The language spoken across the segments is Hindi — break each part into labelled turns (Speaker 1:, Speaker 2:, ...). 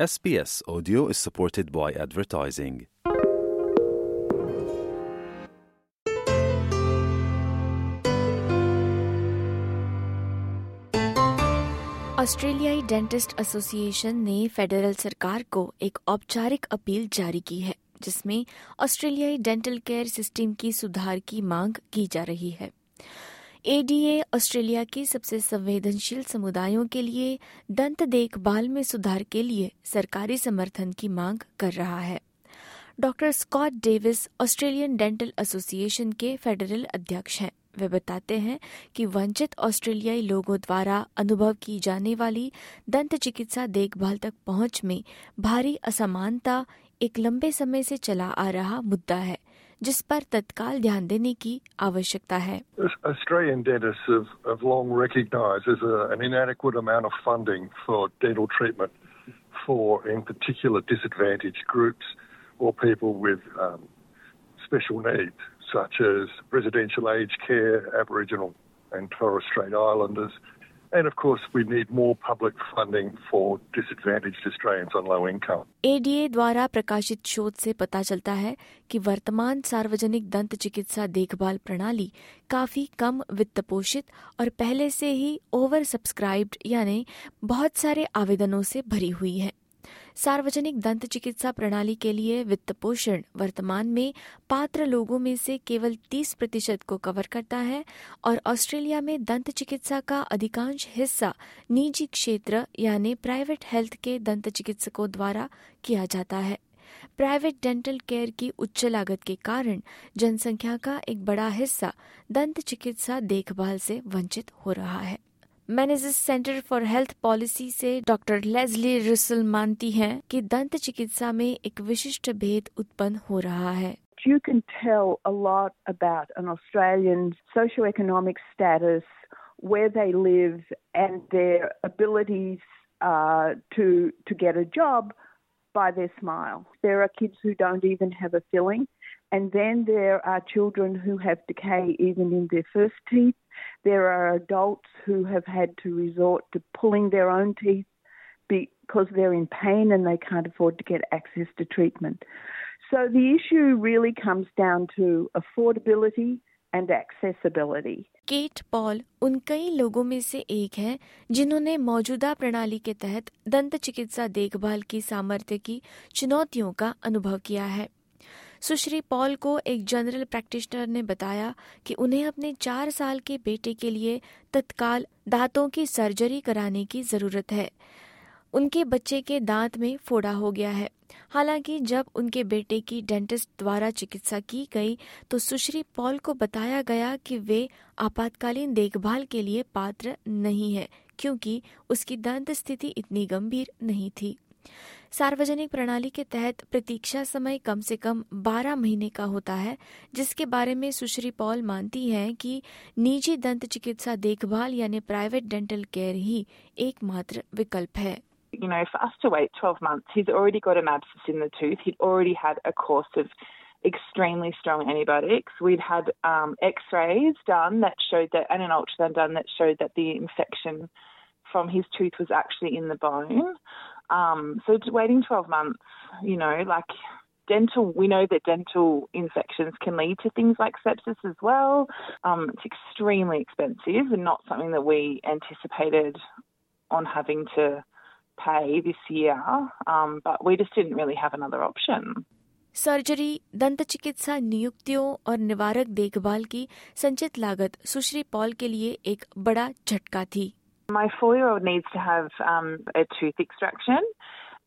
Speaker 1: SBS Audio is supported by advertising.
Speaker 2: ऑस्ट्रेलियाई डेंटिस्ट एसोसिएशन ने फेडरल सरकार को एक औपचारिक अपील जारी की है, जिसमें ऑस्ट्रेलियाई डेंटल केयर सिस्टम की सुधार की मांग की जा रही है एडीए ऑस्ट्रेलिया के सबसे संवेदनशील समुदायों के लिए दंत देखभाल में सुधार के लिए सरकारी समर्थन की मांग कर रहा है। Doctor Scott Davis Australian dental association के फेडरल अध्यक्ष हैं। वे बताते हैं कि वंचित ऑस्ट्रेलियाई लोगों द्वारा अनुभव की जाने वाली दंत चिकित्सा देखभाल तक पहुँच में भारी असमानता एक लंबे समय से चला आ रहा मुद्दा है। जिस पर तत्काल ध्यान देने की आवश्यकता है
Speaker 3: Australian dentists have, have long recognised there's a, an inadequate amount of funding for dental treatment for, in particular, disadvantaged groups or people with um, special needs, such as residential aged care, Aboriginal and Torres Strait Islanders. And of course, we need more public funding for disadvantaged Australians on low income.
Speaker 2: ADA द्वारा प्रकाशित शोध से पता चलता है कि वर्तमान सार्वजनिक दंत चिकित्सा देखभाल प्रणाली काफ़ी कम वित्त पोषित और पहले से ही ओवर सब्सक्राइब्ड यानी बहुत सारे आवेदनों से भरी हुई है सार्वजनिक दंत चिकित्सा प्रणाली के लिए वित्त पोषण वर्तमान में पात्र लोगों में से केवल 30 प्रतिशत को कवर करता है और ऑस्ट्रेलिया में दंत चिकित्सा का अधिकांश हिस्सा निजी क्षेत्र यानी प्राइवेट हेल्थ के दंत चिकित्सकों द्वारा किया जाता है। प्राइवेट डेंटल केयर की उच्च लागत के कारण जनसंख्या का एक बड़ा हिस्सा दंत चिकित्सा देखभाल से वंचित हो रहा है। Managers centre for health policy से डॉक्टर लेजली रिसल मानती हैं कि दंत चिकित्सा में एक विशिष्ट भेद उत्पन्न हो रहा है
Speaker 4: You can tell a lot about an Australian's socioeconomic status, where they live, and their abilities uh, to to get a job by their smile. There are kids who don't even have a filling, and then there are children who have decay even in their first teeth. There are adults who have had to resort to pulling their own teeth because they're in pain and they can't afford to get access to treatment. So the issue really comes down to affordability and accessibility.
Speaker 2: Kate Paul उन कई लोगों में से एक हैं जिन्होंने मौजूदा प्रणाली के तहत दंत चिकित्सा देखभाल की सामर्थ्य की चुनौतियों का अनुभव किया है सुश्री पॉल को एक जनरल प्रैक्टिशनर ने बताया कि उन्हें अपने चार साल के बेटे के लिए तत्काल दांतों की सर्जरी कराने की ज़रूरत है। उनके बच्चे के दांत में फोड़ा हो गया है। हालाँकि जब उनके बेटे की डेंटिस्ट द्वारा चिकित्सा की गई तो सुश्री पॉल को बताया गया कि वे आपातकालीन देखभाल के लिए पात्र नहीं है, क्योंकि उसकी दंत स्थिति इतनी गंभीर नहीं थी। सार्वजनिक प्रणाली के तहत प्रतीक्षा समय कम से कम 12 महीने का होता है जिसके बारे में सुश्री पॉल मानती हैं कि निजी दंत चिकित्सा देखभाल यानी प्राइवेट डेंटल केयर ही एकमात्र विकल्प है
Speaker 5: you know, for us to wait 12 months, he's already got an abscess in the tooth. He'd already had a course of extremely strong antibiotics. We'd had um, x-rays done that showed that, and an ultrasound done that showed that the infection from his tooth was actually in the bone. Um, so waiting 12 months, you know, like dental, we know that dental infections can lead to things like sepsis as well. Um, it's extremely expensive and not something that we anticipated on having to pay this year, um, but we just didn't really have another option.
Speaker 2: Surgery दंत चिकित्सा नियुक्तियों और निवारक देखभाल की संचित लागत सुश्री पॉल के लिए एक बड़ा झटका थी
Speaker 5: my four-year-old needs to have um, a tooth extraction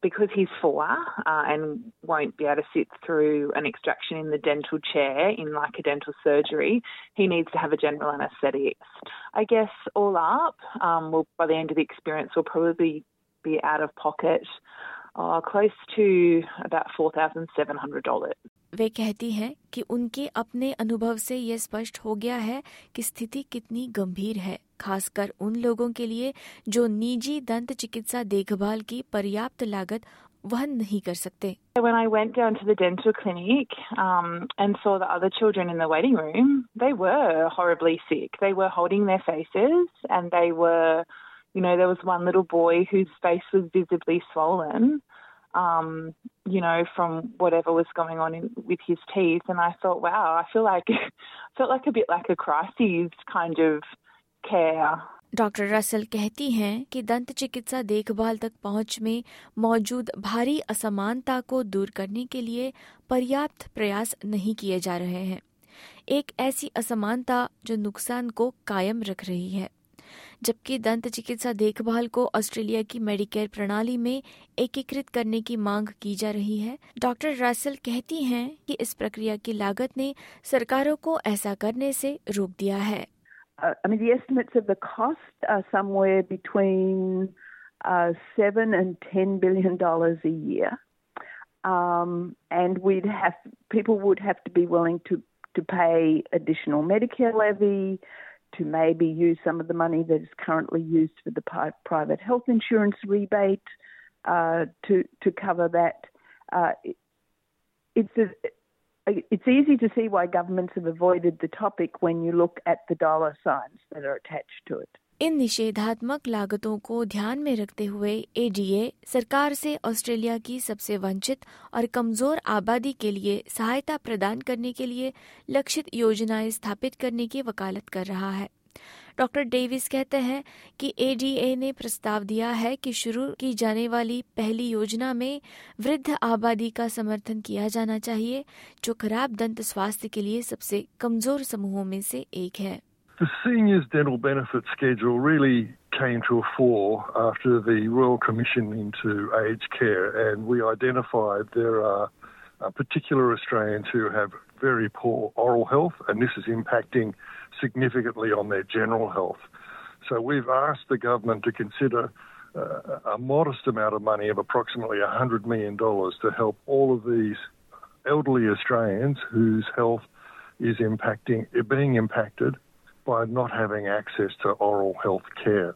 Speaker 5: because he's four uh, and won't be able to sit through an extraction in the dental chair in like a dental surgery. He needs to have a general anaesthetist. I guess all up, um, we'll, by the end of the experience, we'll probably be out of pocket uh, close to about $4,700.
Speaker 2: वे कहती हैं कि उनके अपने अनुभव से यह स्पष्ट हो गया है कि स्थिति कितनी गंभीर है खासकर उन लोगों के लिए जो निजी दंत चिकित्सा देखभाल की पर्याप्त लागत वहन नहीं कर सकते
Speaker 5: When I went down to the dental clinic um, and saw the other children in the waiting room, they were horribly sick. They were holding their faces and they were, you know, there was one little boy whose face was visibly swollen. Um, you know, from whatever was going on in, with his teeth. And I thought, wow, I feel like felt like a bit like a crisis kind of care.
Speaker 2: Doctor Russell कहती हैं कि दंत चिकित्सा देखभाल तक पहुँच में मौजूद भारी असमानता को दूर करने के लिए पर्याप्त प्रयास नहीं किए जा रहे हैं एक ऐसी असमानता जो नुकसान को कायम रख रही है जबकि दंत चिकित्सा देखभाल को ऑस्ट्रेलिया की मेडिकेयर प्रणाली में एकीकृत करने की मांग की जा रही है डॉक्टर रसल कहती हैं कि इस प्रक्रिया की लागत ने सरकारों को ऐसा करने से रोक दिया है
Speaker 4: Uh, I mean, the estimates of the cost are somewhere between uh, seven and ten billion dollars a year, um, and we'd have people would have to be willing to to pay additional Medicare levy, to maybe use some of the money that is currently used for the private health insurance rebate uh, to to cover that. Uh, it's a, it's easy to see why governments have avoided the topic when you look at the dollar signs that are attached to it.
Speaker 2: इन निषेधात्मक लागतों को ध्यान में रखते हुए एडीए सरकार से ऑस्ट्रेलिया की सबसे वंचित और कमज़ोर आबादी के लिए सहायता प्रदान करने के लिए लक्षित योजनाएँ स्थापित करने की वकालत कर रहा है। डॉक्टर डेविस कहते हैं कि एडीए ने प्रस्ताव दिया है कि शुरू की जाने वाली पहली योजना में वृद्ध आबादी का समर्थन किया जाना चाहिए, जो खराब दंत स्वास्थ्य के लिए सबसे कमज़ोर समूहों में से एक है।
Speaker 3: The seniors dental benefit schedule really came to a fore after the Royal Commission into aged care, and we identified there are uh, particular Australians who have very poor oral health, and this is impacting significantly on their general health. So we've asked the government to consider uh, a modest amount of money of approximately $100 million to help all of these elderly Australians whose health is impacting, being impacted by not having access to oral health care.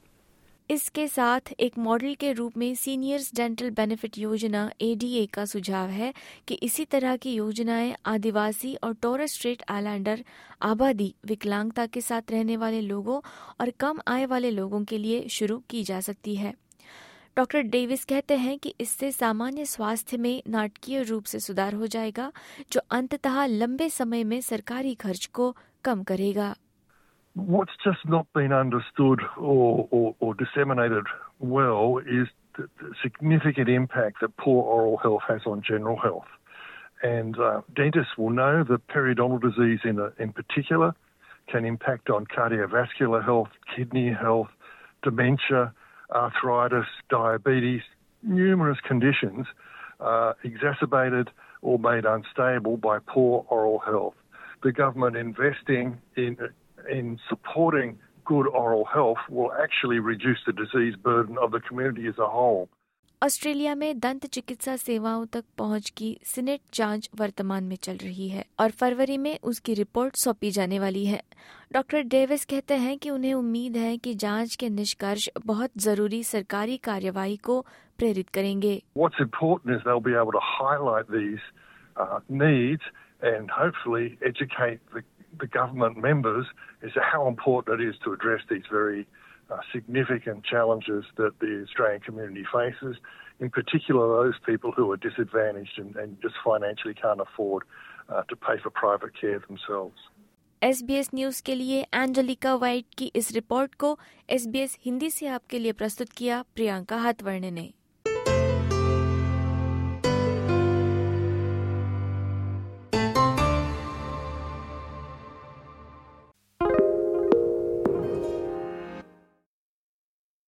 Speaker 2: इसके साथ एक मॉडल के रूप में सीनियर्स डेंटल बेनिफिट योजना एडीए का सुझाव है कि इसी तरह की योजनाएँ आदिवासी और टोरस स्ट्रेट आइलैंडर, आबादी, विकलांगता के साथ रहने वाले लोगों और कम आय वाले लोगों के लिए शुरू की जा सकती है डॉक्टर डेविस कहते हैं कि इससे सामान्य स्वास्थ्य में नाटकीय रूप से सुधार हो जाएगा, जो अंततः लंबे समय में सरकारी खर्च को कम करेगा
Speaker 3: what's just not been understood or, or, or disseminated well is the, the, significant impact that poor oral health has on general health. And uh, dentists will know that periodontal disease in, a, in particular can impact on cardiovascular health, kidney health, dementia, arthritis, diabetes, numerous conditions uh, exacerbated or made unstable by poor oral health. The government investing in in supporting good oral health will actually reduce the disease burden of the community as a whole.
Speaker 2: Australia में दंत चिकित्सा सेवाओं तक पहुंच की सिनेट जांच वर्तमान में चल रही है और फरवरी में उसकी रिपोर्ट सौंपी जाने वाली है डॉक्टर डेविस कहते हैं कि उन्हें उम्मीद है कि जांच के निष्कर्ष बहुत जरूरी सरकारी कार्यवाही को प्रेरित करेंगे
Speaker 3: What's important is they'll be able to highlight these uh, needs and hopefully educate the the government members is how important it is to address these very uh, significant challenges that the Australian community faces, in particular those people who are disadvantaged and, and just financially can't afford uh, to pay for private care themselves.
Speaker 2: S news के लिए एंजेलिका वाइट की इस रिपोर्ट को एस हिंदी से आपके लिए प्रस्तुत किया प्रियंका हाथवर्णे ने